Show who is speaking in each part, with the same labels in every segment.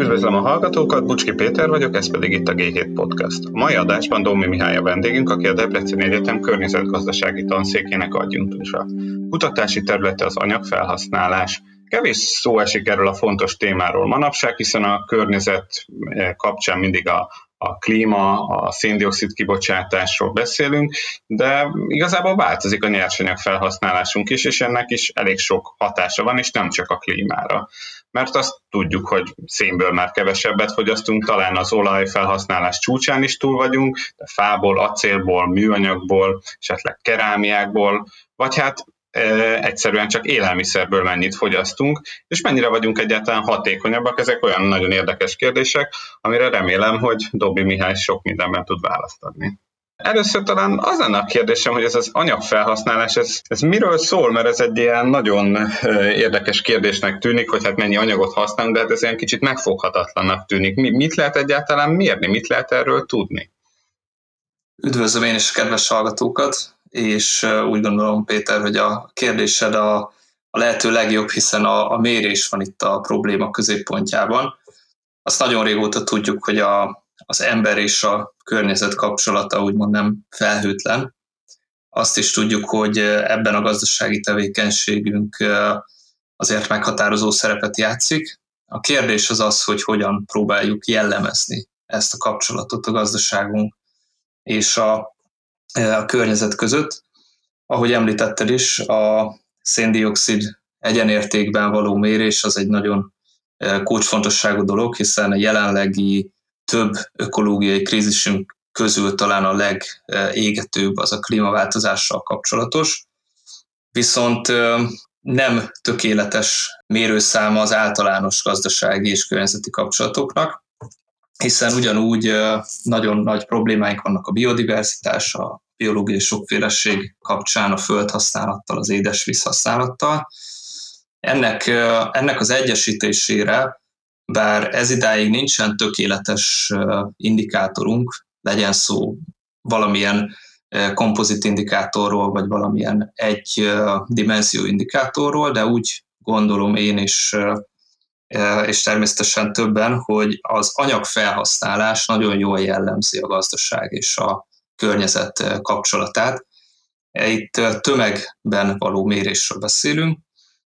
Speaker 1: Üdvözlöm a hallgatókat, Bucski Péter vagyok, ez pedig itt a G7 Podcast. A mai adásban Domi Mihály a vendégünk, aki a Debreceni Egyetem környezetgazdasági tanszékének adjunktusa. Kutatási területe az anyagfelhasználás. Kevés szó esik erről a fontos témáról manapság, hiszen a környezet eh, kapcsán mindig a, a klíma, a széndiokszid kibocsátásról beszélünk, de igazából változik a nyersanyag felhasználásunk is, és ennek is elég sok hatása van, és nem csak a klímára. Mert azt tudjuk, hogy szénből már kevesebbet fogyasztunk, talán az olaj felhasználás csúcsán is túl vagyunk, de fából, acélból, műanyagból, esetleg kerámiákból, vagy hát egyszerűen csak élelmiszerből mennyit fogyasztunk, és mennyire vagyunk egyáltalán hatékonyabbak, ezek olyan nagyon érdekes kérdések, amire remélem, hogy Dobbi Mihály sok mindenben tud választ adni. Először talán az lenne a kérdésem, hogy ez az anyagfelhasználás, ez, ez miről szól, mert ez egy ilyen nagyon érdekes kérdésnek tűnik, hogy hát mennyi anyagot használunk, de hát ez ilyen kicsit megfoghatatlannak tűnik. Mit lehet egyáltalán mérni, mit lehet erről tudni?
Speaker 2: Üdvözlöm én is a kedves hallgatókat! És úgy gondolom, Péter, hogy a kérdésed a, a lehető legjobb, hiszen a, a mérés van itt a probléma középpontjában. Azt nagyon régóta tudjuk, hogy a, az ember és a környezet kapcsolata úgymond nem felhőtlen. Azt is tudjuk, hogy ebben a gazdasági tevékenységünk azért meghatározó szerepet játszik. A kérdés az az, hogy hogyan próbáljuk jellemezni ezt a kapcsolatot a gazdaságunk és a a környezet között. Ahogy említetted is, a széndiokszid egyenértékben való mérés az egy nagyon kulcsfontosságú dolog, hiszen a jelenlegi több ökológiai krízisünk közül talán a legégetőbb az a klímaváltozással kapcsolatos. Viszont nem tökéletes mérőszáma az általános gazdasági és környezeti kapcsolatoknak hiszen ugyanúgy nagyon nagy problémáink vannak a biodiverzitás, a biológiai sokféleség kapcsán a földhasználattal, az édesvíz használattal. Ennek, ennek az egyesítésére, bár ez idáig nincsen tökéletes indikátorunk, legyen szó valamilyen kompozit indikátorról, vagy valamilyen egy dimenzió indikátorról, de úgy gondolom én is és természetesen többen, hogy az anyagfelhasználás nagyon jól jellemzi a gazdaság és a környezet kapcsolatát. Itt tömegben való mérésről beszélünk,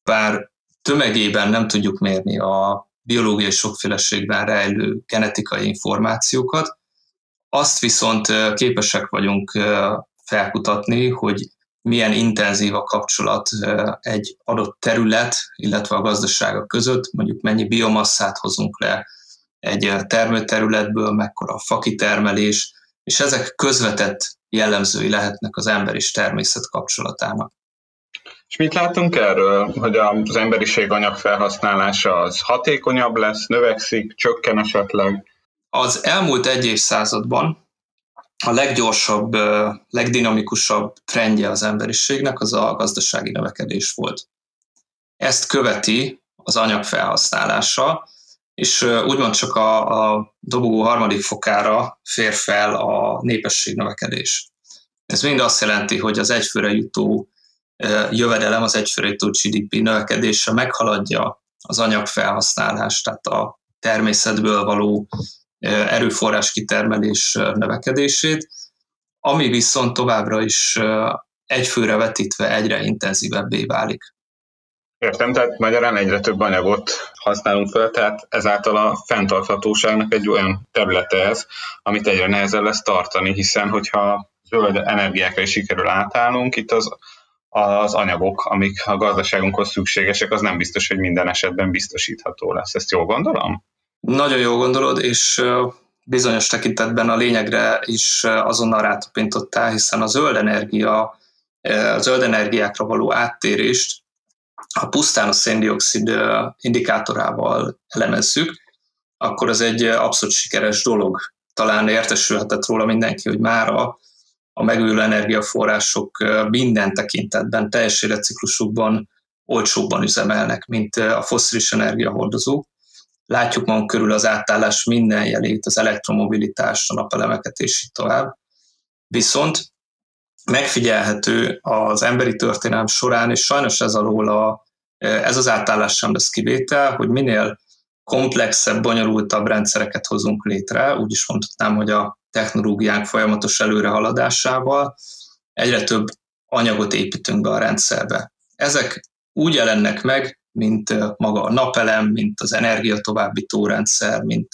Speaker 2: bár tömegében nem tudjuk mérni a biológiai sokféleségben rejlő genetikai információkat, azt viszont képesek vagyunk felkutatni, hogy milyen intenzív a kapcsolat egy adott terület, illetve a gazdasága között, mondjuk mennyi biomasszát hozunk le egy termőterületből, mekkora a fakitermelés, és ezek közvetett jellemzői lehetnek az ember és természet kapcsolatának.
Speaker 1: És mit látunk erről, hogy az emberiség anyag felhasználása az hatékonyabb lesz, növekszik, csökken esetleg?
Speaker 2: Az elmúlt egy évszázadban a leggyorsabb, legdinamikusabb trendje az emberiségnek az a gazdasági növekedés volt. Ezt követi az anyag felhasználása, és úgymond csak a, a dobogó harmadik fokára fér fel a népesség növekedés. Ez mind azt jelenti, hogy az egyfőre jutó jövedelem, az egyfőre jutó GDP növekedése meghaladja az anyagfelhasználást, tehát a természetből való erőforrás kitermelés növekedését, ami viszont továbbra is egyfőre vetítve egyre intenzívebbé válik.
Speaker 1: Értem, tehát magyarán egyre több anyagot használunk fel, tehát ezáltal a fenntarthatóságnak egy olyan területe ez, amit egyre nehezebb lesz tartani, hiszen hogyha zöld energiákra is sikerül átállnunk, itt az, az anyagok, amik a gazdaságunkhoz szükségesek, az nem biztos, hogy minden esetben biztosítható lesz. Ezt jól gondolom?
Speaker 2: Nagyon jól gondolod, és bizonyos tekintetben a lényegre is azonnal rátapintottál, hiszen a zöld energia, a zöld energiákra való áttérést ha pusztán a széndiokszid indikátorával elemezzük, akkor az egy abszolút sikeres dolog. Talán értesülhetett róla mindenki, hogy már a, megújuló energiaforrások minden tekintetben, teljes életciklusukban olcsóbban üzemelnek, mint a foszilis energiahordozók látjuk magunk körül az átállás minden jelét, az elektromobilitást, a napelemeket és így tovább. Viszont megfigyelhető az emberi történelem során, és sajnos ez alól a, ez az átállás sem lesz kivétel, hogy minél komplexebb, bonyolultabb rendszereket hozunk létre. Úgy is mondhatnám, hogy a technológiánk folyamatos előrehaladásával egyre több anyagot építünk be a rendszerbe. Ezek úgy jelennek meg, mint maga a napelem, mint az energia továbbító rendszer, mint,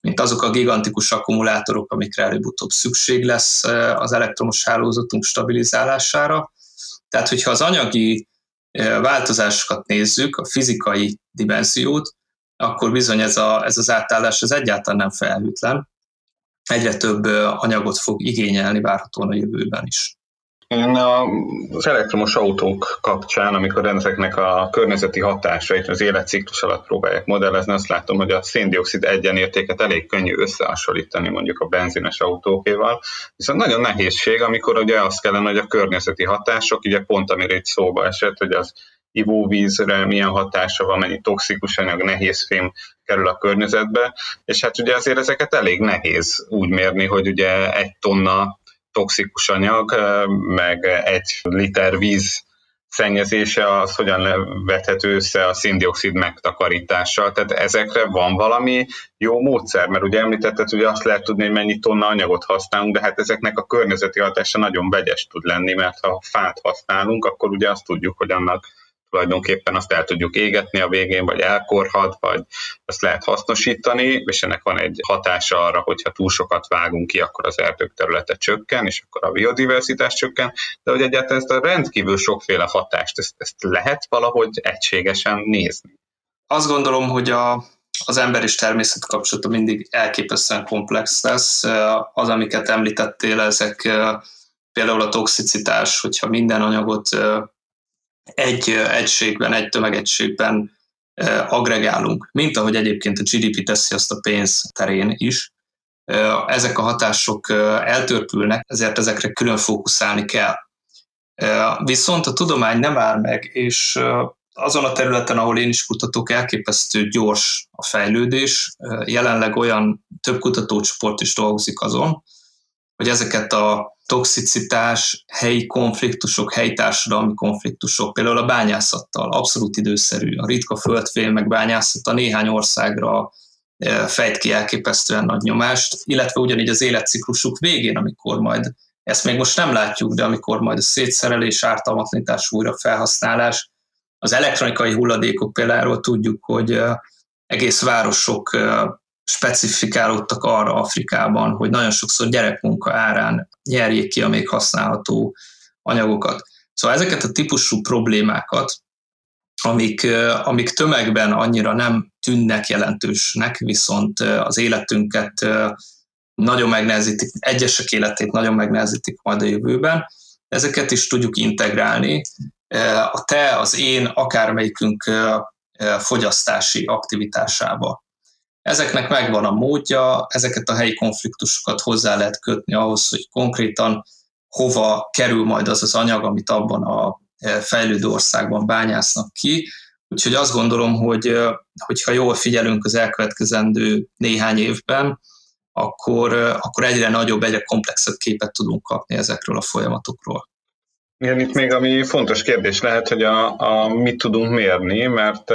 Speaker 2: mint azok a gigantikus akkumulátorok, amikre előbb-utóbb szükség lesz az elektromos hálózatunk stabilizálására. Tehát, hogyha az anyagi változásokat nézzük, a fizikai dimenziót, akkor bizony ez, a, ez az átállás ez egyáltalán nem felhűtlen. Egyre több anyagot fog igényelni várhatóan a jövőben is.
Speaker 1: Én az elektromos autók kapcsán, amikor ezeknek a környezeti hatásait az életciklus alatt próbálják modellezni, azt látom, hogy a széndiokszid egyenértéket elég könnyű összehasonlítani mondjuk a benzines autókéval. Viszont nagyon nehézség, amikor ugye azt kellene, hogy a környezeti hatások, ugye pont amire itt szóba esett, hogy az ivóvízre milyen hatása van, mennyi toxikus anyag, nehéz fém kerül a környezetbe, és hát ugye azért ezeket elég nehéz úgy mérni, hogy ugye egy tonna toxikus anyag, meg egy liter víz szennyezése az hogyan vethető össze a széndiokszid megtakarítással. Tehát ezekre van valami jó módszer, mert ugye említetted, hogy azt lehet tudni, hogy mennyi tonna anyagot használunk, de hát ezeknek a környezeti hatása nagyon vegyes tud lenni, mert ha fát használunk, akkor ugye azt tudjuk, hogy annak tulajdonképpen azt el tudjuk égetni a végén, vagy elkorhat, vagy azt lehet hasznosítani, és ennek van egy hatása arra, hogyha túl sokat vágunk ki, akkor az erdők területe csökken, és akkor a biodiverzitás csökken, de hogy egyáltalán ezt a rendkívül sokféle hatást, ezt, ezt lehet valahogy egységesen nézni.
Speaker 2: Azt gondolom, hogy a, az ember és természet kapcsolata mindig elképesztően komplex lesz. Az, amiket említettél, ezek például a toxicitás, hogyha minden anyagot egy egységben, egy tömegegységben agregálunk, mint ahogy egyébként a GDP teszi azt a pénz terén is. Ezek a hatások eltörpülnek, ezért ezekre külön fókuszálni kell. Viszont a tudomány nem áll meg, és azon a területen, ahol én is kutatok, elképesztő gyors a fejlődés. Jelenleg olyan több kutatócsoport is dolgozik azon, hogy ezeket a toxicitás, helyi konfliktusok, helyi társadalmi konfliktusok, például a bányászattal abszolút időszerű. A ritka földfél meg bányászata néhány országra e, fejt ki elképesztően nagy nyomást, illetve ugyanígy az életciklusuk végén, amikor majd, ezt még most nem látjuk, de amikor majd a szétszerelés, ártalmatlanítás, újra felhasználás, az elektronikai hulladékok például tudjuk, hogy e, egész városok e, specifikálódtak arra Afrikában, hogy nagyon sokszor gyerekmunka árán nyerjék ki a még használható anyagokat. Szóval ezeket a típusú problémákat, amik, amik tömegben annyira nem tűnnek jelentősnek, viszont az életünket nagyon megnehezítik, egyesek életét nagyon megnehezítik majd a jövőben, ezeket is tudjuk integrálni. A te, az én, akármelyikünk fogyasztási aktivitásába. Ezeknek megvan a módja, ezeket a helyi konfliktusokat hozzá lehet kötni ahhoz, hogy konkrétan hova kerül majd az az anyag, amit abban a e, fejlődő országban bányásznak ki. Úgyhogy azt gondolom, hogy e, hogyha jól figyelünk az elkövetkezendő néhány évben, akkor, e, akkor egyre nagyobb, egyre komplexebb képet tudunk kapni ezekről a folyamatokról.
Speaker 1: Igen, itt még ami fontos kérdés lehet, hogy a, a mit tudunk mérni, mert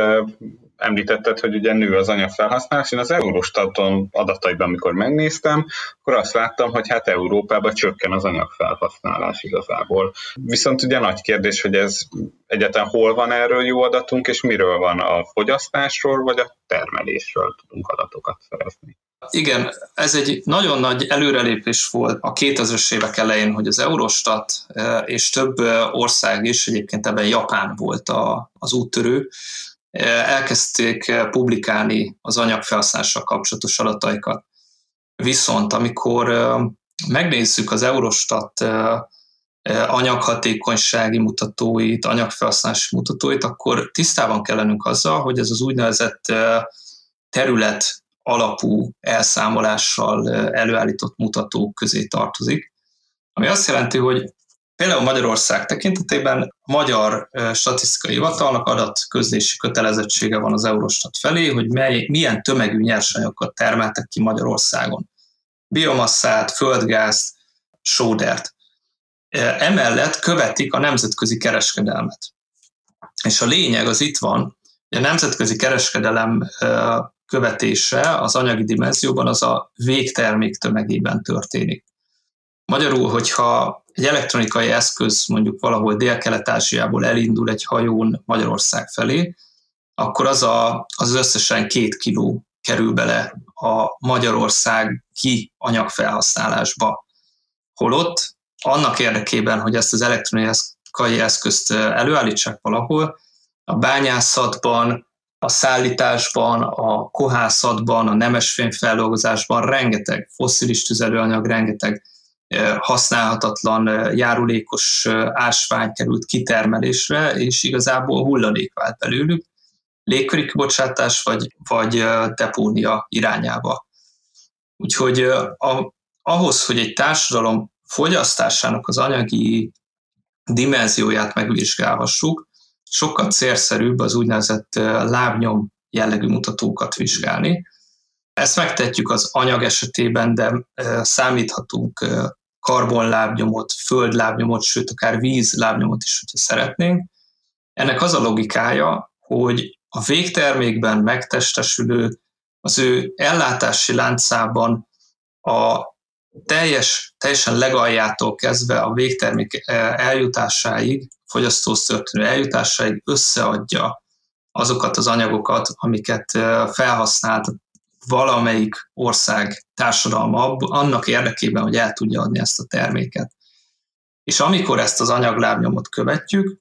Speaker 1: említetted, hogy ugye nő az anyagfelhasználás. Én az Eurostaton adataiban, amikor megnéztem, akkor azt láttam, hogy hát Európában csökken az anyagfelhasználás igazából. Viszont ugye nagy kérdés, hogy ez egyáltalán hol van erről jó adatunk, és miről van a fogyasztásról, vagy a termelésről tudunk adatokat szerezni.
Speaker 2: Igen, ez egy nagyon nagy előrelépés volt a 2000-es évek elején, hogy az Eurostat eh, és több eh, ország is, egyébként ebben Japán volt az úttörő, elkezdték publikálni az anyagfelhasználással kapcsolatos adataikat. Viszont amikor megnézzük az Eurostat anyaghatékonysági mutatóit, anyagfelhasználási mutatóit, akkor tisztában kell lennünk azzal, hogy ez az úgynevezett terület alapú elszámolással előállított mutatók közé tartozik, ami azt jelenti, hogy Például Magyarország tekintetében a Magyar Statisztikai Hivatalnak adatközlési kötelezettsége van az Eurostat felé, hogy mely, milyen tömegű nyersanyagokat termeltek ki Magyarországon. Biomasszát, földgázt, sódert. Emellett követik a nemzetközi kereskedelmet. És a lényeg az itt van, hogy a nemzetközi kereskedelem követése az anyagi dimenzióban az a végtermék tömegében történik. Magyarul, hogyha egy elektronikai eszköz mondjuk valahol Dél-Kelet-Ázsiából elindul egy hajón Magyarország felé, akkor az, a, az összesen két kiló kerül bele a Magyarország ki anyagfelhasználásba. Holott annak érdekében, hogy ezt az elektronikai eszközt előállítsák valahol, a bányászatban, a szállításban, a kohászatban, a nemesfényfeldolgozásban rengeteg foszilis tüzelőanyag, rengeteg használhatatlan, járulékos ásvány került kitermelésre, és igazából hulladék vált belőlük, légköri kibocsátás vagy, vagy depónia irányába. Úgyhogy a, ahhoz, hogy egy társadalom fogyasztásának az anyagi dimenzióját megvizsgálhassuk, sokkal célszerűbb az úgynevezett lábnyom jellegű mutatókat vizsgálni. Ezt megtetjük az anyag esetében, de számíthatunk karbonlábnyomot, földlábnyomot, sőt akár vízlábnyomot is, hogyha szeretnénk. Ennek az a logikája, hogy a végtermékben megtestesülő, az ő ellátási láncában a teljes, teljesen legaljától kezdve a végtermék eljutásáig, fogyasztóhoz történő eljutásáig összeadja azokat az anyagokat, amiket felhasznált valamelyik ország társadalma annak érdekében, hogy el tudja adni ezt a terméket. És amikor ezt az anyaglábnyomot követjük,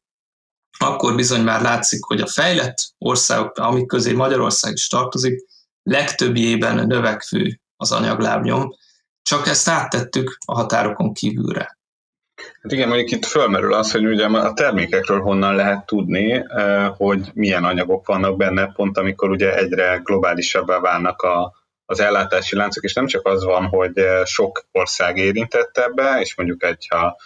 Speaker 2: akkor bizony már látszik, hogy a fejlett országok, amik közé Magyarország is tartozik, legtöbbjében növekvő az anyaglábnyom, csak ezt áttettük a határokon kívülre.
Speaker 1: Hát igen, mondjuk itt fölmerül az, hogy ugye a termékekről honnan lehet tudni, eh, hogy milyen anyagok vannak benne, pont amikor ugye egyre globálisabbá válnak a, az ellátási láncok, és nem csak az van, hogy eh, sok ország érintett ebbe, és mondjuk egy, ha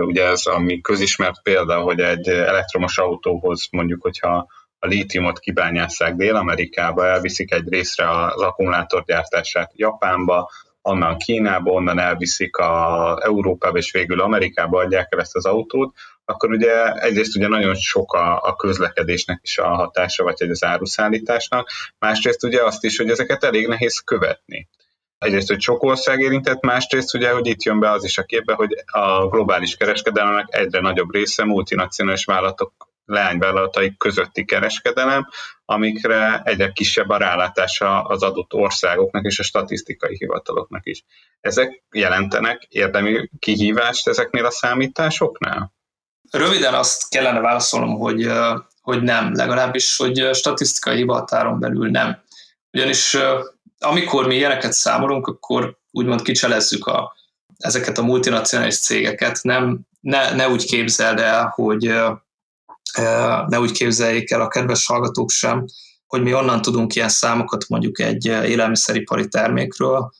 Speaker 1: ugye ez ami közismert példa, hogy egy elektromos autóhoz mondjuk, hogyha a lítiumot kibányásszák Dél-Amerikába, elviszik egy részre az akkumulátorgyártását Japánba, onnan Kínába, onnan elviszik a Európába, és végül Amerikába adják el ezt az autót, akkor ugye egyrészt ugye nagyon sok a, a közlekedésnek is a hatása, vagy az áruszállításnak, másrészt ugye azt is, hogy ezeket elég nehéz követni. Egyrészt, hogy sok ország érintett, másrészt ugye, hogy itt jön be az is a képbe, hogy a globális kereskedelemnek egyre nagyobb része multinacionális vállalatok leányvállalatai közötti kereskedelem, amikre egyre kisebb a rálátása az adott országoknak és a statisztikai hivataloknak is. Ezek jelentenek érdemi kihívást ezeknél a számításoknál?
Speaker 2: Röviden azt kellene válaszolnom, hogy, hogy nem, legalábbis, hogy statisztikai hivatáron belül nem. Ugyanis amikor mi ilyeneket számolunk, akkor úgymond kicselezzük a, ezeket a multinacionális cégeket, nem, ne, ne úgy képzeld el, hogy ne úgy képzeljék el a kedves hallgatók sem, hogy mi onnan tudunk ilyen számokat mondjuk egy élelmiszeripari termékről,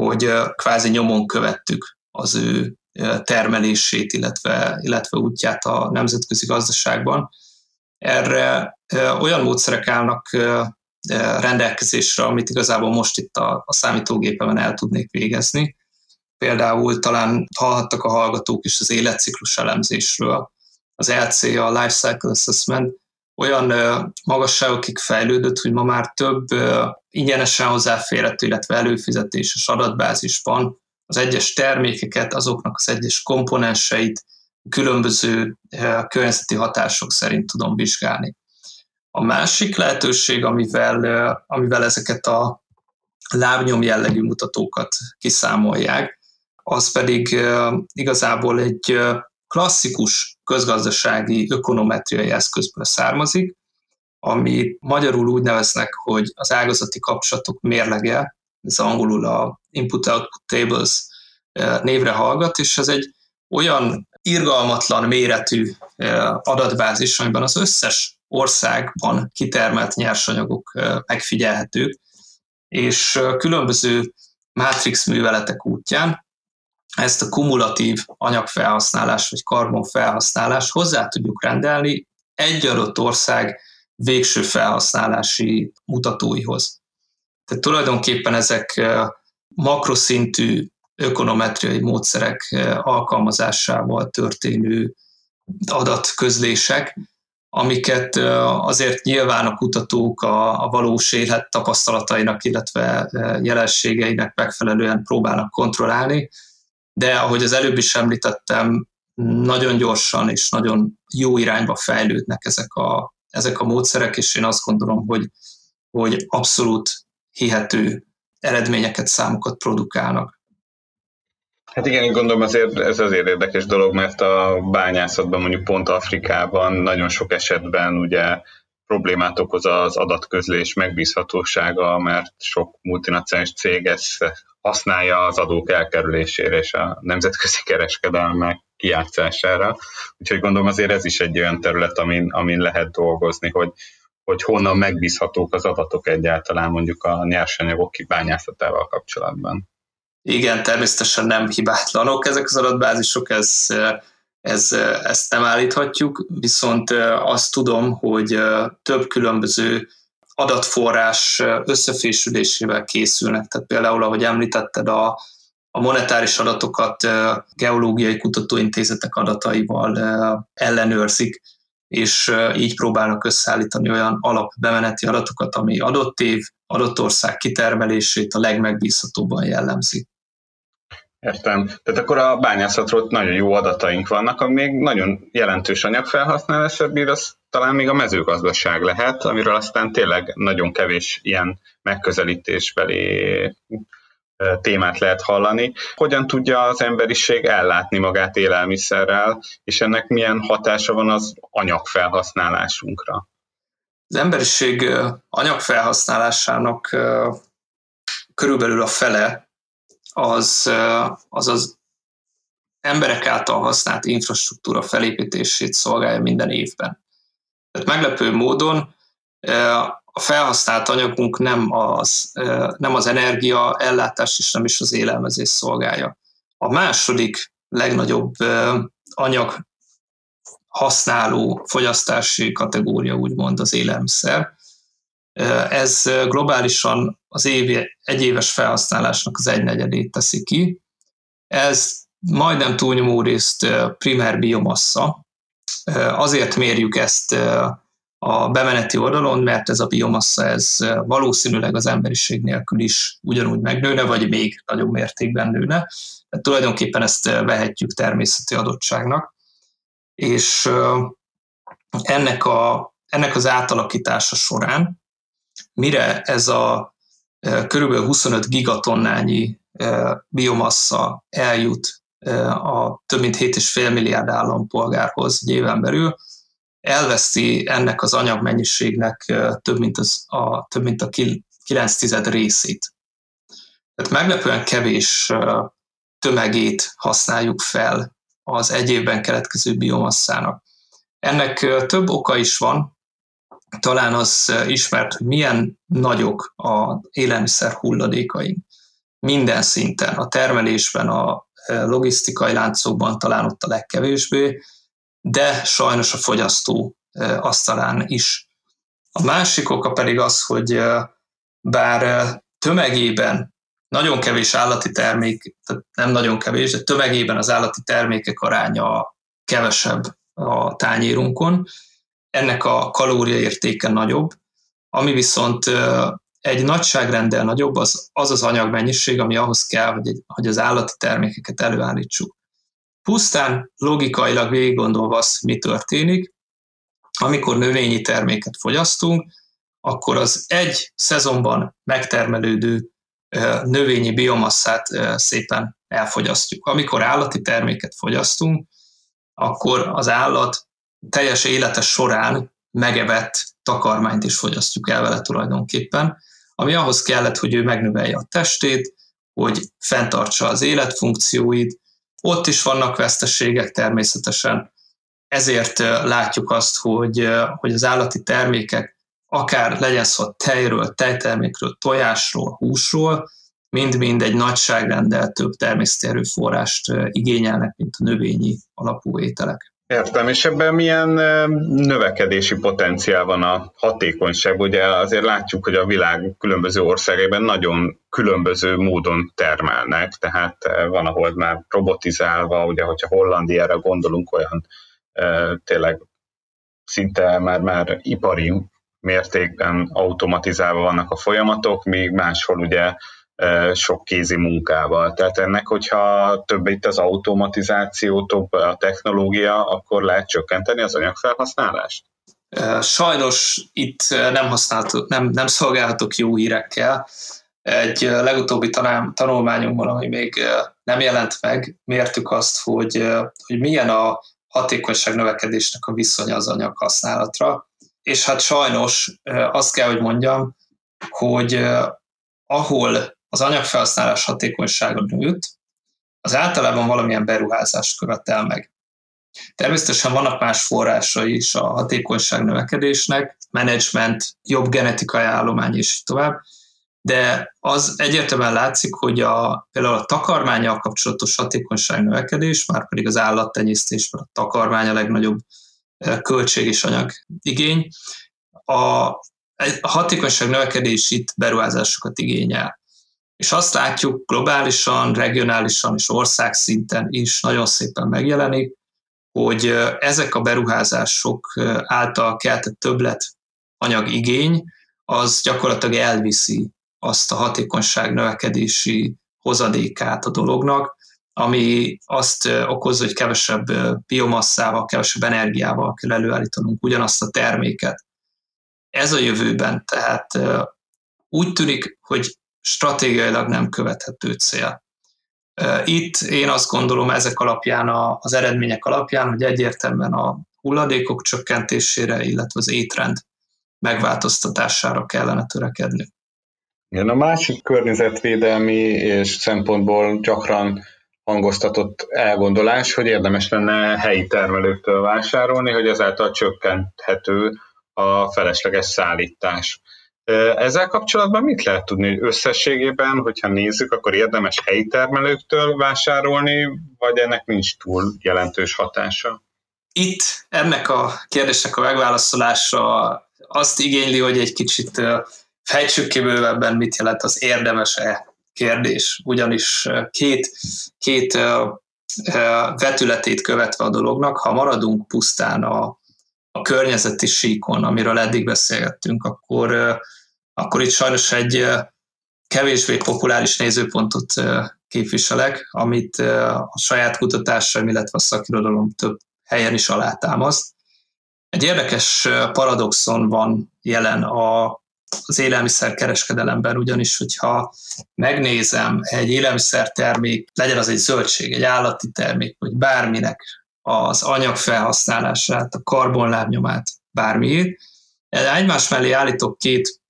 Speaker 2: hogy kvázi nyomon követtük az ő termelését, illetve, illetve útját a nemzetközi gazdaságban. Erre olyan módszerek állnak rendelkezésre, amit igazából most itt a, a számítógépemen el tudnék végezni. Például talán hallhattak a hallgatók is az életciklus elemzésről, az LC, a Life Cycle Assessment olyan magasságokig fejlődött, hogy ma már több ingyenesen hozzáférhető, illetve előfizetéses adatbázisban az egyes termékeket, azoknak az egyes komponenseit különböző környezeti hatások szerint tudom vizsgálni. A másik lehetőség, amivel, amivel ezeket a lábnyom jellegű mutatókat kiszámolják, az pedig igazából egy klasszikus közgazdasági ökonometriai eszközből származik, ami magyarul úgy neveznek, hogy az ágazati kapcsolatok mérlege, ez angolul a Input-Output Tables névre hallgat, és ez egy olyan irgalmatlan méretű adatbázis, amiben az összes országban kitermelt nyersanyagok megfigyelhetők, és különböző matrix műveletek útján ezt a kumulatív anyagfelhasználás vagy karbonfelhasználás hozzá tudjuk rendelni egy adott ország végső felhasználási mutatóihoz. Tehát tulajdonképpen ezek makroszintű ökonometriai módszerek alkalmazásával történő adatközlések, amiket azért nyilván a kutatók a valós élet tapasztalatainak, illetve jelenségeinek megfelelően próbálnak kontrollálni, de ahogy az előbb is említettem, nagyon gyorsan és nagyon jó irányba fejlődnek ezek a, ezek a módszerek, és én azt gondolom, hogy, hogy abszolút hihető eredményeket, számokat produkálnak.
Speaker 1: Hát igen, gondolom azért ez azért érdekes dolog, mert a bányászatban mondjuk pont Afrikában nagyon sok esetben ugye problémát okoz az adatközlés megbízhatósága, mert sok multinacionális cég ezt használja az adók elkerülésére és a nemzetközi kereskedelmek kijátszására. Úgyhogy gondolom azért ez is egy olyan terület, amin, amin lehet dolgozni, hogy, hogy honnan megbízhatók az adatok egyáltalán mondjuk a nyersanyagok kibányászatával kapcsolatban.
Speaker 2: Igen, természetesen nem hibátlanok ezek az adatbázisok, ez, ez, ezt nem állíthatjuk, viszont azt tudom, hogy több különböző adatforrás összefésülésével készülnek. Tehát például, ahogy említetted, a, a monetáris adatokat geológiai kutatóintézetek adataival ellenőrzik, és így próbálnak összeállítani olyan alapbemeneti adatokat, ami adott év, adott ország kitermelését a legmegbízhatóbban jellemzi.
Speaker 1: Értem. Tehát akkor a bányászatról nagyon jó adataink vannak, ami még nagyon jelentős anyagfelhasználásra bír, az talán még a mezőgazdaság lehet, amiről aztán tényleg nagyon kevés ilyen megközelítésbeli témát lehet hallani. Hogyan tudja az emberiség ellátni magát élelmiszerrel, és ennek milyen hatása van az anyagfelhasználásunkra?
Speaker 2: Az emberiség anyagfelhasználásának körülbelül a fele az az, az emberek által használt infrastruktúra felépítését szolgálja minden évben. Tehát meglepő módon a felhasznált anyagunk nem az, nem az energia ellátás és nem is az élelmezés szolgálja. A második legnagyobb anyag használó fogyasztási kategória úgymond az élelmiszer. Ez globálisan az évi, egyéves felhasználásnak az egynegyedét teszi ki. Ez majdnem túlnyomó részt primer biomassa. Azért mérjük ezt a bemeneti oldalon, mert ez a biomassa ez valószínűleg az emberiség nélkül is ugyanúgy megnőne, vagy még nagyobb mértékben nőne. Tehát tulajdonképpen ezt vehetjük természeti adottságnak. És ennek, a, ennek az átalakítása során, mire ez a körülbelül 25 gigatonnányi biomassa eljut a több mint 7,5 milliárd állampolgárhoz egy éven belül, elveszti ennek az anyagmennyiségnek több mint, az, a, több mint a 9 tized részét. Tehát meglepően kevés tömegét használjuk fel az egy évben keletkező biomasszának. Ennek több oka is van, talán az ismert, hogy milyen nagyok a élelmiszer hulladékaink. Minden szinten, a termelésben, a logisztikai láncokban talán ott a legkevésbé, de sajnos a fogyasztó asztalán is. A másik oka pedig az, hogy bár tömegében nagyon kevés állati termék, tehát nem nagyon kevés, de tömegében az állati termékek aránya kevesebb a tányérunkon, ennek a kalóriaértéke nagyobb, ami viszont egy nagyságrendel nagyobb, az az, az anyagmennyiség, ami ahhoz kell, hogy, egy, hogy az állati termékeket előállítsuk. Pusztán logikailag végig gondolva mi történik, amikor növényi terméket fogyasztunk, akkor az egy szezonban megtermelődő növényi biomasszát szépen elfogyasztjuk. Amikor állati terméket fogyasztunk, akkor az állat teljes élete során megevett takarmányt is fogyasztjuk el vele tulajdonképpen, ami ahhoz kellett, hogy ő megnövelje a testét, hogy fenntartsa az életfunkcióit. Ott is vannak veszteségek természetesen, ezért látjuk azt, hogy, hogy az állati termékek, akár legyen szó tejről, tejtermékről, tojásról, húsról, mind-mind egy nagyságrendel több természeti erőforrást igényelnek, mint a növényi alapú ételek.
Speaker 1: Értem, és ebben milyen növekedési potenciál van a hatékonyság? Ugye azért látjuk, hogy a világ különböző országaiban nagyon különböző módon termelnek, tehát van, ahol már robotizálva, ugye, hogyha Hollandiára gondolunk, olyan tényleg szinte már, már ipari mértékben automatizálva vannak a folyamatok, míg máshol ugye sok kézi munkával. Tehát ennek, hogyha több itt az automatizáció, több a technológia, akkor lehet csökkenteni az anyagfelhasználást?
Speaker 2: Sajnos itt nem, használhatok, nem, nem szolgálhatok jó hírekkel. Egy legutóbbi tanulmányunkban, ami még nem jelent meg, mértük azt, hogy, hogy milyen a hatékonyság növekedésnek a viszonya az anyag használatra. És hát sajnos azt kell, hogy mondjam, hogy ahol az anyagfelhasználás hatékonysága nőtt, az általában valamilyen beruházást követel meg. Természetesen vannak más forrásai is a hatékonyság növekedésnek, menedzsment, jobb genetikai állomány és tovább, de az egyértelműen látszik, hogy a, például a takarmányjal kapcsolatos hatékonyság növekedés, már pedig az állattenyésztésben a takarmány a legnagyobb eh, költség és anyag igény, a, a hatékonyság növekedés itt beruházásokat igényel. És azt látjuk globálisan, regionálisan és országszinten is nagyon szépen megjelenik, hogy ezek a beruházások által keltett többlet anyagigény, az gyakorlatilag elviszi azt a hatékonyság növekedési hozadékát a dolognak, ami azt okozza, hogy kevesebb biomasszával, kevesebb energiával kell előállítanunk ugyanazt a terméket. Ez a jövőben, tehát úgy tűnik, hogy stratégiailag nem követhető cél. Itt én azt gondolom ezek alapján, az eredmények alapján, hogy egyértelműen a hulladékok csökkentésére, illetve az étrend megváltoztatására kellene törekedni.
Speaker 1: Igen, a másik környezetvédelmi és szempontból gyakran hangoztatott elgondolás, hogy érdemes lenne helyi termelőktől vásárolni, hogy ezáltal csökkenthető a felesleges szállítás. Ezzel kapcsolatban mit lehet tudni, hogy összességében, hogyha nézzük, akkor érdemes helyi termelőktől vásárolni, vagy ennek nincs túl jelentős hatása?
Speaker 2: Itt ennek a kérdésnek a megválaszolása azt igényli, hogy egy kicsit fejtsük ki bővebben, mit jelent az érdemes-e kérdés, ugyanis két, két vetületét követve a dolognak, ha maradunk pusztán a, a környezeti síkon, amiről eddig beszélgettünk, akkor akkor itt sajnos egy kevésbé populáris nézőpontot képviselek, amit a saját kutatásaim, illetve a szakirodalom több helyen is alátámaszt. Egy érdekes paradoxon van jelen a, az élelmiszer kereskedelemben, ugyanis, hogyha megnézem egy élelmiszertermék, legyen az egy zöldség, egy állati termék, vagy bárminek az anyag felhasználását, a karbonlábnyomát, bármiét, egymás mellé állítok két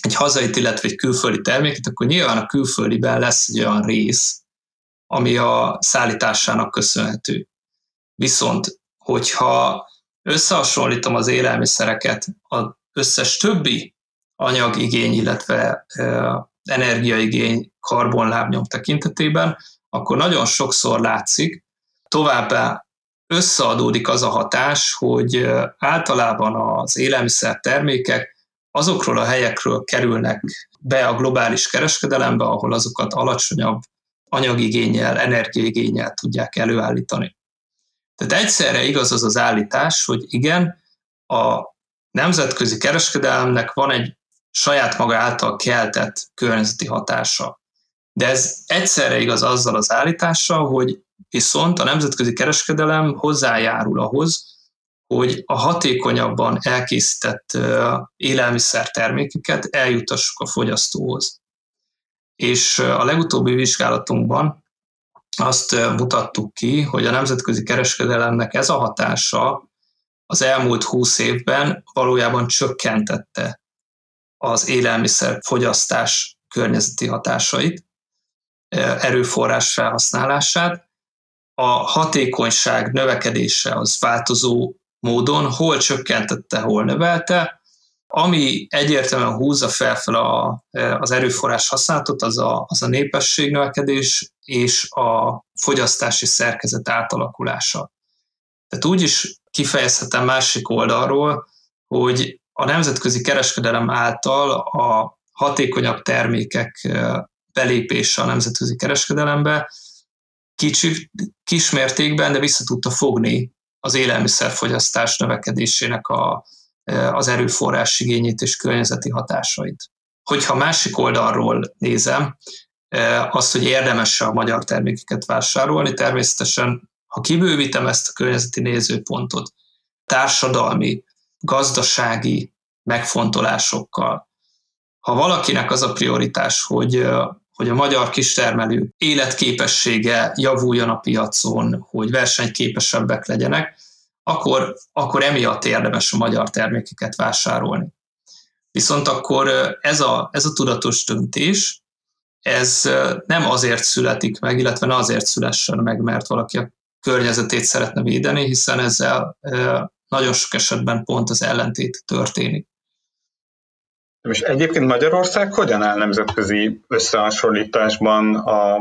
Speaker 2: egy hazait, illetve egy külföldi terméket, akkor nyilván a külföldiben lesz egy olyan rész, ami a szállításának köszönhető. Viszont, hogyha összehasonlítom az élelmiszereket az összes többi anyagigény, illetve energiaigény karbonlábnyom tekintetében, akkor nagyon sokszor látszik, továbbá összeadódik az a hatás, hogy általában az élelmiszer termékek azokról a helyekről kerülnek be a globális kereskedelembe, ahol azokat alacsonyabb anyagigényel, energiaigényel tudják előállítani. Tehát egyszerre igaz az az állítás, hogy igen, a nemzetközi kereskedelemnek van egy saját maga által keltett környezeti hatása. De ez egyszerre igaz azzal az állítással, hogy viszont a nemzetközi kereskedelem hozzájárul ahhoz, hogy a hatékonyabban elkészített élelmiszertermékeket eljutassuk a fogyasztóhoz. És a legutóbbi vizsgálatunkban azt mutattuk ki, hogy a nemzetközi kereskedelemnek ez a hatása az elmúlt húsz évben valójában csökkentette az élelmiszer fogyasztás környezeti hatásait, erőforrás felhasználását. A hatékonyság növekedése az változó módon, hol csökkentette, hol növelte, ami egyértelműen húzza felfel a, az erőforrás használatot, az a, az a népességnövekedés és a fogyasztási szerkezet átalakulása. Tehát úgy is kifejezhetem másik oldalról, hogy a nemzetközi kereskedelem által a hatékonyabb termékek belépése a nemzetközi kereskedelembe kicsi, kismértékben, de vissza tudta fogni az élelmiszerfogyasztás növekedésének a, az erőforrás igényét és környezeti hatásait. Hogyha másik oldalról nézem, azt, hogy érdemes a magyar termékeket vásárolni, természetesen, ha kibővítem ezt a környezeti nézőpontot, társadalmi, gazdasági megfontolásokkal, ha valakinek az a prioritás, hogy, hogy a magyar kistermelő életképessége javuljon a piacon, hogy versenyképesebbek legyenek, akkor, akkor emiatt érdemes a magyar termékeket vásárolni. Viszont akkor ez a, ez a tudatos döntés, ez nem azért születik meg, illetve ne azért szülessen meg, mert valaki a környezetét szeretne védeni, hiszen ezzel nagyon sok esetben pont az ellentét történik.
Speaker 1: És egyébként Magyarország hogyan áll nemzetközi összehasonlításban a,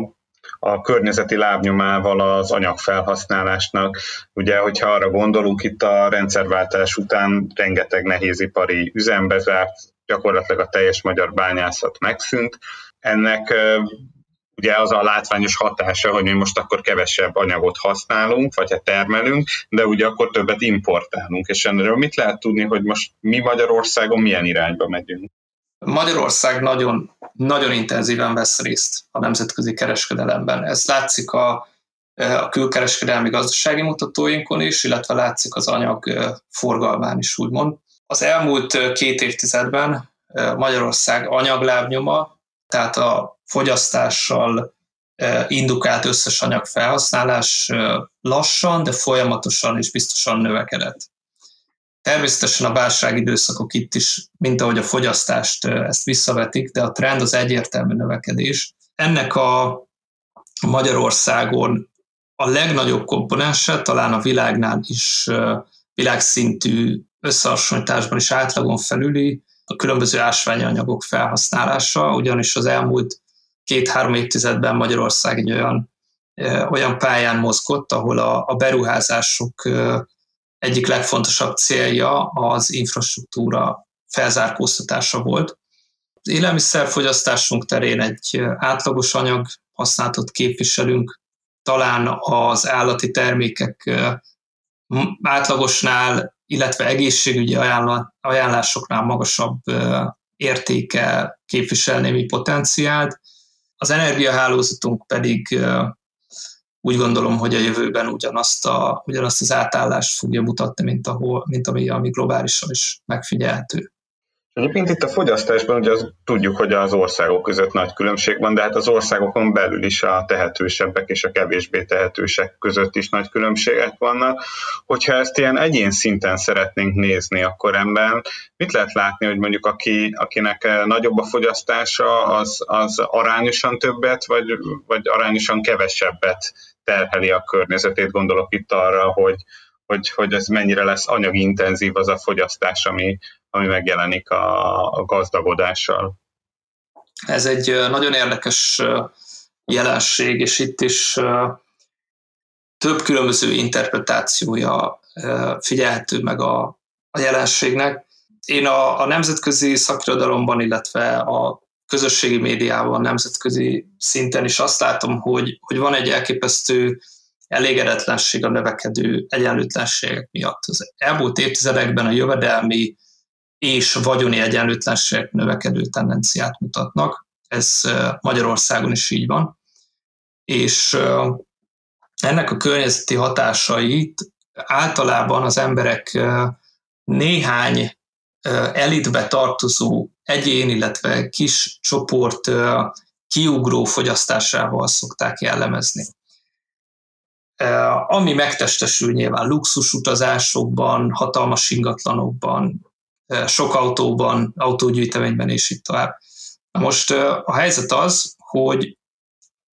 Speaker 1: a környezeti lábnyomával az anyagfelhasználásnak? Ugye, hogyha arra gondolunk, itt a rendszerváltás után rengeteg nehézipari üzembe zárt, gyakorlatilag a teljes magyar bányászat megszűnt. Ennek ugye az a látványos hatása, hogy mi most akkor kevesebb anyagot használunk, vagy hát termelünk, de ugye akkor többet importálunk. És erről mit lehet tudni, hogy most mi Magyarországon milyen irányba megyünk?
Speaker 2: Magyarország nagyon, nagyon intenzíven vesz részt a nemzetközi kereskedelemben. Ez látszik a, a külkereskedelmi gazdasági mutatóinkon is, illetve látszik az anyag forgalmán is, úgymond. Az elmúlt két évtizedben Magyarország anyaglábnyoma, tehát a fogyasztással indukált összes anyag felhasználás lassan, de folyamatosan és biztosan növekedett. Természetesen a válságidőszakok itt is, mint ahogy a fogyasztást ezt visszavetik, de a trend az egyértelmű növekedés. Ennek a Magyarországon a legnagyobb komponense talán a világnál is világszintű összehasonlításban is átlagon felüli a különböző ásványi anyagok felhasználása, ugyanis az elmúlt két-három évtizedben Magyarország egy olyan, olyan pályán mozgott, ahol a, a beruházások egyik legfontosabb célja az infrastruktúra felzárkóztatása volt. Az élelmiszerfogyasztásunk terén egy átlagos anyag használatot képviselünk, talán az állati termékek átlagosnál, illetve egészségügyi ajánlásoknál magasabb értéke képvisel némi potenciált. Az energiahálózatunk pedig úgy gondolom, hogy a jövőben ugyanazt, a, ugyanazt az átállást fogja mutatni, mint, ahol, mint ami, ami globálisan is megfigyelhető.
Speaker 1: Egyébként itt a fogyasztásban ugye az, tudjuk, hogy az országok között nagy különbség van, de hát az országokon belül is a tehetősebbek és a kevésbé tehetősek között is nagy különbségek vannak. Hogyha ezt ilyen egyén szinten szeretnénk nézni, akkor ebben mit lehet látni, hogy mondjuk aki, akinek nagyobb a fogyasztása, az, az arányosan többet, vagy, vagy arányosan kevesebbet terheli a környezetét, gondolok itt arra, hogy, hogy, hogy ez mennyire lesz anyagintenzív az a fogyasztás, ami, ami megjelenik a, a gazdagodással.
Speaker 2: Ez egy nagyon érdekes jelenség, és itt is több különböző interpretációja figyelhető meg a, a jelenségnek. Én a, a nemzetközi szakirodalomban, illetve a közösségi médiában, nemzetközi szinten is azt látom, hogy, hogy van egy elképesztő elégedetlenség a növekedő egyenlőtlenségek miatt. Az elmúlt évtizedekben a jövedelmi és vagyoni egyenlőtlenségek növekedő tendenciát mutatnak. Ez Magyarországon is így van. És ennek a környezeti hatásait általában az emberek néhány elitbe tartozó egyén, illetve kis csoport kiugró fogyasztásával szokták jellemezni. Ami megtestesül nyilván luxusutazásokban, hatalmas ingatlanokban, sok autóban, autógyűjteményben és itt tovább. Na most a helyzet az, hogy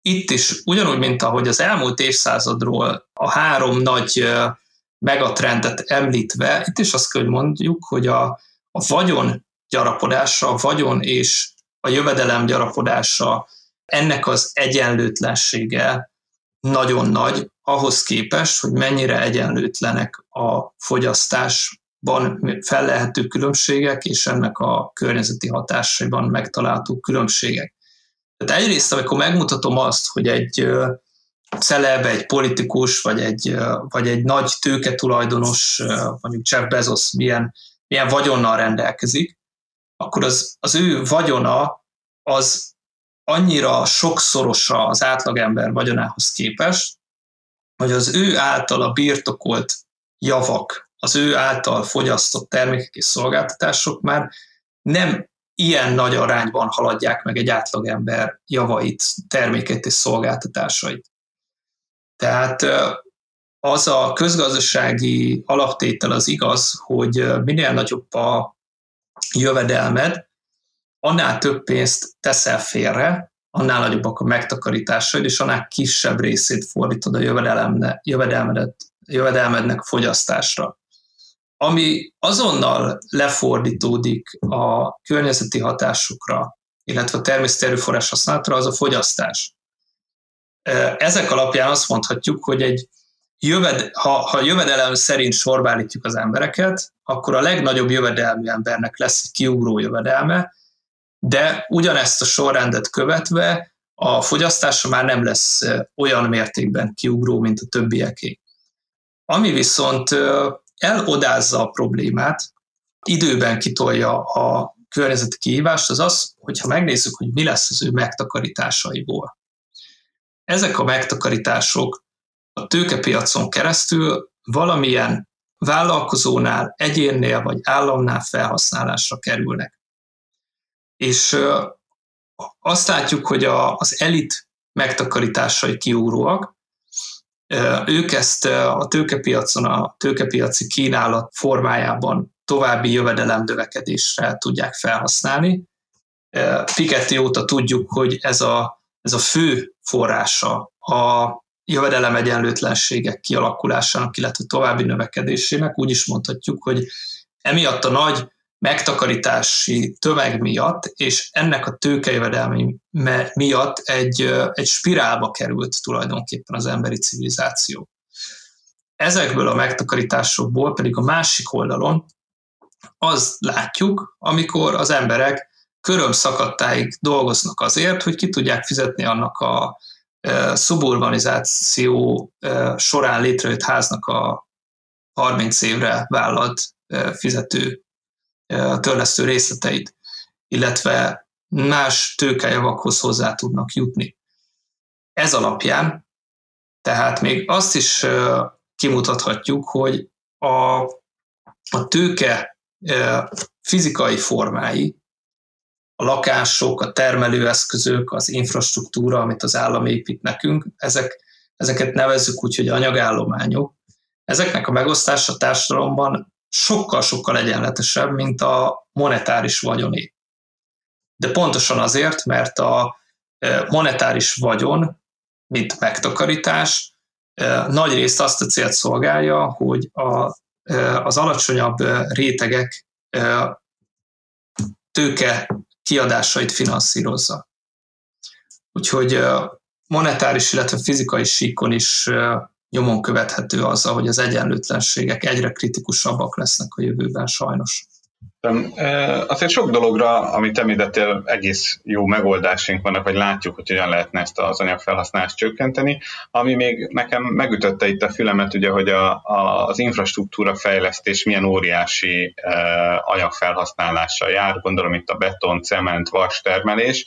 Speaker 2: itt is ugyanúgy, mint ahogy az elmúlt évszázadról a három nagy megatrendet említve, itt is azt kell, mondjuk, hogy a, a vagyon gyarapodása, a vagyon és a jövedelem gyarapodása, ennek az egyenlőtlensége nagyon nagy, ahhoz képest, hogy mennyire egyenlőtlenek a fogyasztásban fellehető különbségek, és ennek a környezeti hatásaiban megtalálható különbségek. Tehát egyrészt, amikor megmutatom azt, hogy egy celeb, egy politikus, vagy egy, vagy egy nagy tőketulajdonos, mondjuk Jeff Bezos milyen, milyen vagyonnal rendelkezik, akkor az, az ő vagyona az annyira sokszorosa az átlagember vagyonához képest, hogy az ő által a birtokolt javak, az ő által fogyasztott termékek és szolgáltatások már nem ilyen nagy arányban haladják meg egy átlagember javait, termékeit és szolgáltatásait. Tehát az a közgazdasági alaptétel az igaz, hogy minél nagyobb a jövedelmed, annál több pénzt teszel félre, annál nagyobbak a megtakarításaid, és annál kisebb részét fordítod a jövedelmedet, jövedelmednek fogyasztásra. Ami azonnal lefordítódik a környezeti hatásokra, illetve a természeti erőforrás használatra, az a fogyasztás. Ezek alapján azt mondhatjuk, hogy egy jöved, ha, ha jövedelem szerint sorbálítjuk az embereket, akkor a legnagyobb jövedelmű embernek lesz egy kiugró jövedelme, de ugyanezt a sorrendet követve a fogyasztása már nem lesz olyan mértékben kiugró, mint a többieké. Ami viszont elodázza a problémát, időben kitolja a környezeti kihívást, az az, hogyha megnézzük, hogy mi lesz az ő megtakarításaiból. Ezek a megtakarítások a tőkepiacon keresztül valamilyen vállalkozónál, egyénnél vagy államnál felhasználásra kerülnek. És azt látjuk, hogy az elit megtakarításai kiugróak, ők ezt a tőkepiacon, a tőkepiaci kínálat formájában további jövedelemnövekedésre tudják felhasználni. Piketty óta tudjuk, hogy ez a, ez a fő forrása a jövedelem egyenlőtlenségek kialakulásának, illetve további növekedésének. Úgy is mondhatjuk, hogy emiatt a nagy megtakarítási tömeg miatt, és ennek a tőkejövedelmi miatt egy, egy spirálba került tulajdonképpen az emberi civilizáció. Ezekből a megtakarításokból pedig a másik oldalon az látjuk, amikor az emberek köröm dolgoznak azért, hogy ki tudják fizetni annak a szuburbanizáció során létrejött háznak a 30 évre vállalt fizető törlesztő részleteit, illetve más tőkejavakhoz hozzá tudnak jutni. Ez alapján tehát még azt is kimutathatjuk, hogy a, a tőke fizikai formái, a lakások, a termelőeszközök, az infrastruktúra, amit az állam épít nekünk, ezek, ezeket nevezzük úgy, hogy anyagállományok. Ezeknek a megosztása a társadalomban sokkal-sokkal egyenletesebb, mint a monetáris vagyoné. De pontosan azért, mert a e, monetáris vagyon, mint megtakarítás, e, nagy részt azt a célt szolgálja, hogy a, e, az alacsonyabb rétegek tőke kiadásait finanszírozza. Úgyhogy monetáris, illetve fizikai síkon is nyomon követhető az, hogy az egyenlőtlenségek egyre kritikusabbak lesznek a jövőben sajnos.
Speaker 1: Azért sok dologra, amit említettél, egész jó megoldásunk vannak, vagy látjuk, hogy hogyan lehetne ezt az anyagfelhasználást csökkenteni. Ami még nekem megütötte itt a fülemet, ugye, hogy a, a, az infrastruktúra fejlesztés milyen óriási anyagfelhasználással jár, gondolom itt a beton, cement, vas termelés,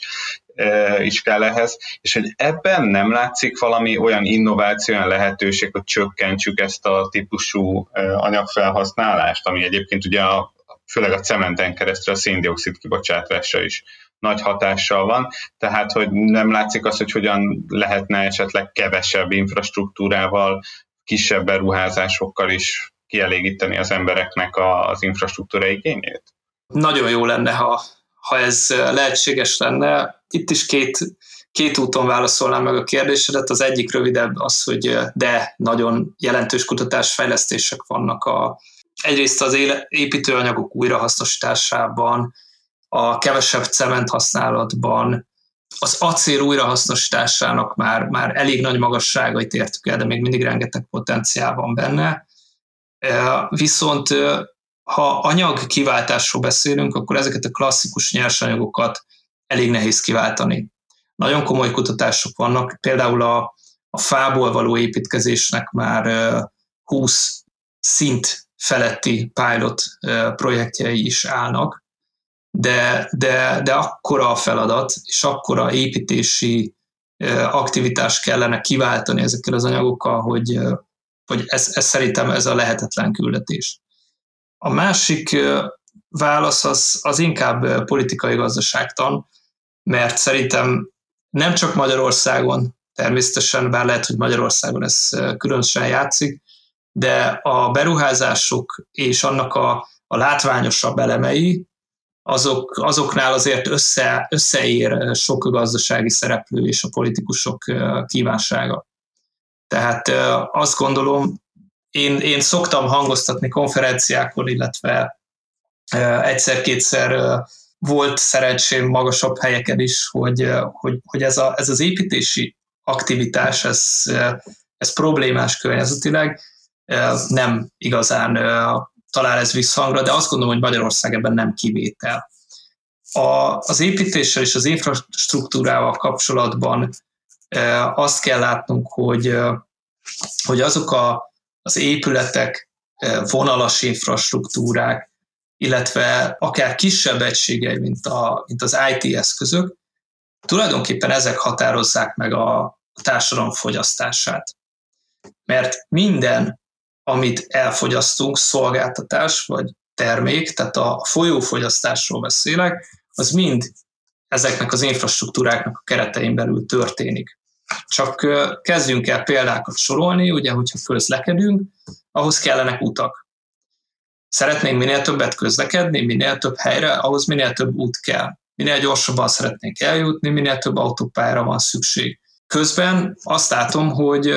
Speaker 1: is kell ehhez, és hogy ebben nem látszik valami olyan innováció, olyan lehetőség, hogy csökkentsük ezt a típusú anyagfelhasználást, ami egyébként ugye a, főleg a cementen keresztül a széndiokszid kibocsátásra is nagy hatással van, tehát hogy nem látszik az, hogy hogyan lehetne esetleg kevesebb infrastruktúrával, kisebb beruházásokkal is kielégíteni az embereknek az infrastruktúra igényét?
Speaker 2: Nagyon jó lenne, ha, ha ez lehetséges lenne itt is két, két úton válaszolnám meg a kérdésedet. Az egyik rövidebb az, hogy de nagyon jelentős kutatásfejlesztések vannak a, egyrészt az építőanyagok újrahasznosításában, a kevesebb cement használatban, az acél újrahasznosításának már, már elég nagy magasságait értük el, de még mindig rengeteg potenciál van benne. Viszont ha anyag kiváltásról beszélünk, akkor ezeket a klasszikus nyersanyagokat elég nehéz kiváltani. Nagyon komoly kutatások vannak, például a, a fából való építkezésnek már 20 szint feletti pilot projektjei is állnak, de, de, de akkora a feladat, és akkora építési aktivitás kellene kiváltani ezekkel az anyagokkal, hogy, hogy ez, ez szerintem ez a lehetetlen küldetés. A másik válasz az, az inkább politikai gazdaságtan, mert szerintem nem csak Magyarországon, természetesen, bár lehet, hogy Magyarországon ez különösen játszik, de a beruházások és annak a, a látványosabb elemei, azok, azoknál azért össze, összeér sok gazdasági szereplő és a politikusok kívánsága. Tehát azt gondolom, én, én szoktam hangoztatni konferenciákon, illetve egyszer-kétszer volt szerencsém magasabb helyeken is, hogy, hogy, hogy ez, a, ez az építési aktivitás, ez, ez problémás környezetileg, nem igazán talál ez visszhangra, de azt gondolom, hogy Magyarország ebben nem kivétel. A, az építéssel és az infrastruktúrával kapcsolatban azt kell látnunk, hogy, hogy azok a, az épületek, vonalas infrastruktúrák, illetve akár kisebb egységei, mint, a, mint az IT eszközök, tulajdonképpen ezek határozzák meg a, társadalom fogyasztását. Mert minden, amit elfogyasztunk, szolgáltatás vagy termék, tehát a folyófogyasztásról beszélek, az mind ezeknek az infrastruktúráknak a keretein belül történik. Csak kezdjünk el példákat sorolni, ugye, hogyha közlekedünk, ahhoz kellenek utak. Szeretnénk minél többet közlekedni, minél több helyre, ahhoz minél több út kell. Minél gyorsabban szeretnénk eljutni, minél több autópályára van szükség. Közben azt látom, hogy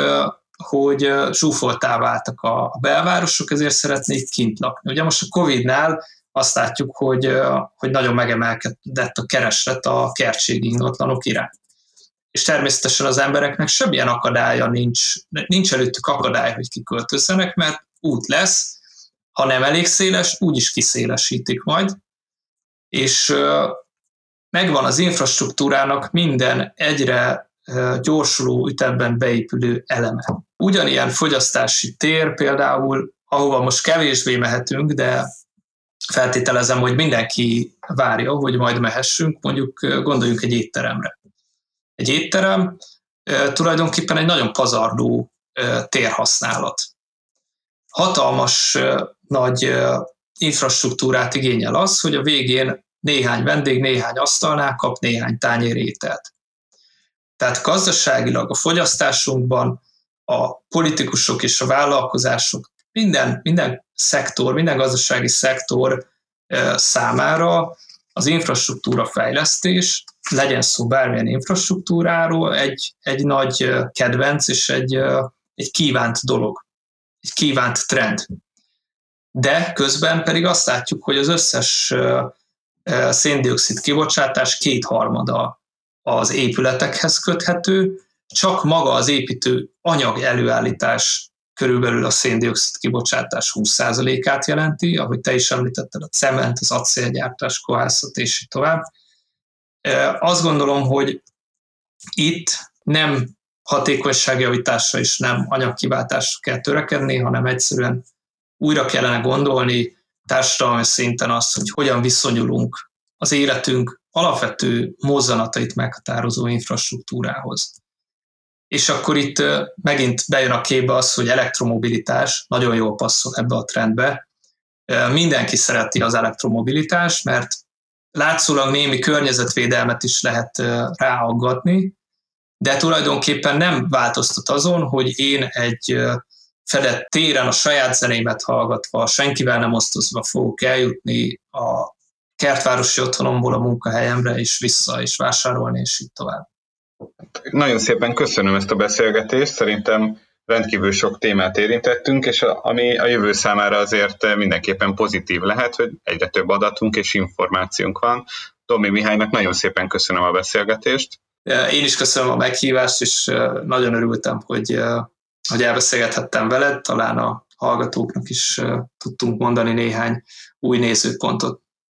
Speaker 2: hogy zsúfoltá váltak a belvárosok, ezért szeretnék kint lakni. Ugye most a Covid-nál azt látjuk, hogy, hogy nagyon megemelkedett a kereslet a kertségi ingatlanok iránt. És természetesen az embereknek semmilyen akadálya nincs, nincs előttük akadály, hogy kiköltözzenek, mert út lesz, ha nem elég széles, úgy is kiszélesítik majd, és megvan az infrastruktúrának minden egyre gyorsuló ütemben beépülő eleme. Ugyanilyen fogyasztási tér például, ahova most kevésbé mehetünk, de feltételezem, hogy mindenki várja, hogy majd mehessünk, mondjuk gondoljunk egy étteremre. Egy étterem tulajdonképpen egy nagyon pazarló térhasználat. Hatalmas nagy infrastruktúrát igényel az, hogy a végén néhány vendég néhány asztalnál kap néhány tányér ételt. Tehát gazdaságilag a fogyasztásunkban a politikusok és a vállalkozások, minden, minden szektor, minden gazdasági szektor számára az infrastruktúra fejlesztés, legyen szó bármilyen infrastruktúráról, egy, egy nagy kedvenc és egy, egy kívánt dolog, egy kívánt trend. De közben pedig azt látjuk, hogy az összes széndiokszid kibocsátás kétharmada az épületekhez köthető, csak maga az építő anyag előállítás körülbelül a széndiokszid kibocsátás 20%-át jelenti, ahogy te is említetted, a cement, az acélgyártás, kohászat és így tovább. Azt gondolom, hogy itt nem hatékonyságjavításra és nem anyagkiváltásra kell törekedni, hanem egyszerűen újra kellene gondolni társadalmi szinten azt, hogy hogyan viszonyulunk az életünk alapvető mozzanatait meghatározó infrastruktúrához. És akkor itt megint bejön a képbe az, hogy elektromobilitás nagyon jól passzol ebbe a trendbe. Mindenki szereti az elektromobilitást, mert látszólag némi környezetvédelmet is lehet ráaggatni, de tulajdonképpen nem változtat azon, hogy én egy fedett téren a saját zenémet hallgatva, senkivel nem osztozva fogok eljutni a kertvárosi otthonomból a munkahelyemre, és vissza, és vásárolni, és így tovább.
Speaker 1: Nagyon szépen köszönöm ezt a beszélgetést, szerintem rendkívül sok témát érintettünk, és a, ami a jövő számára azért mindenképpen pozitív lehet, hogy egyre több adatunk és információnk van. Tomi Mihálynak nagyon szépen köszönöm a beszélgetést.
Speaker 2: Én is köszönöm a meghívást, és nagyon örültem, hogy, hogy elbeszélgethettem veled, talán a hallgatóknak is tudtunk mondani néhány új nézőpontot.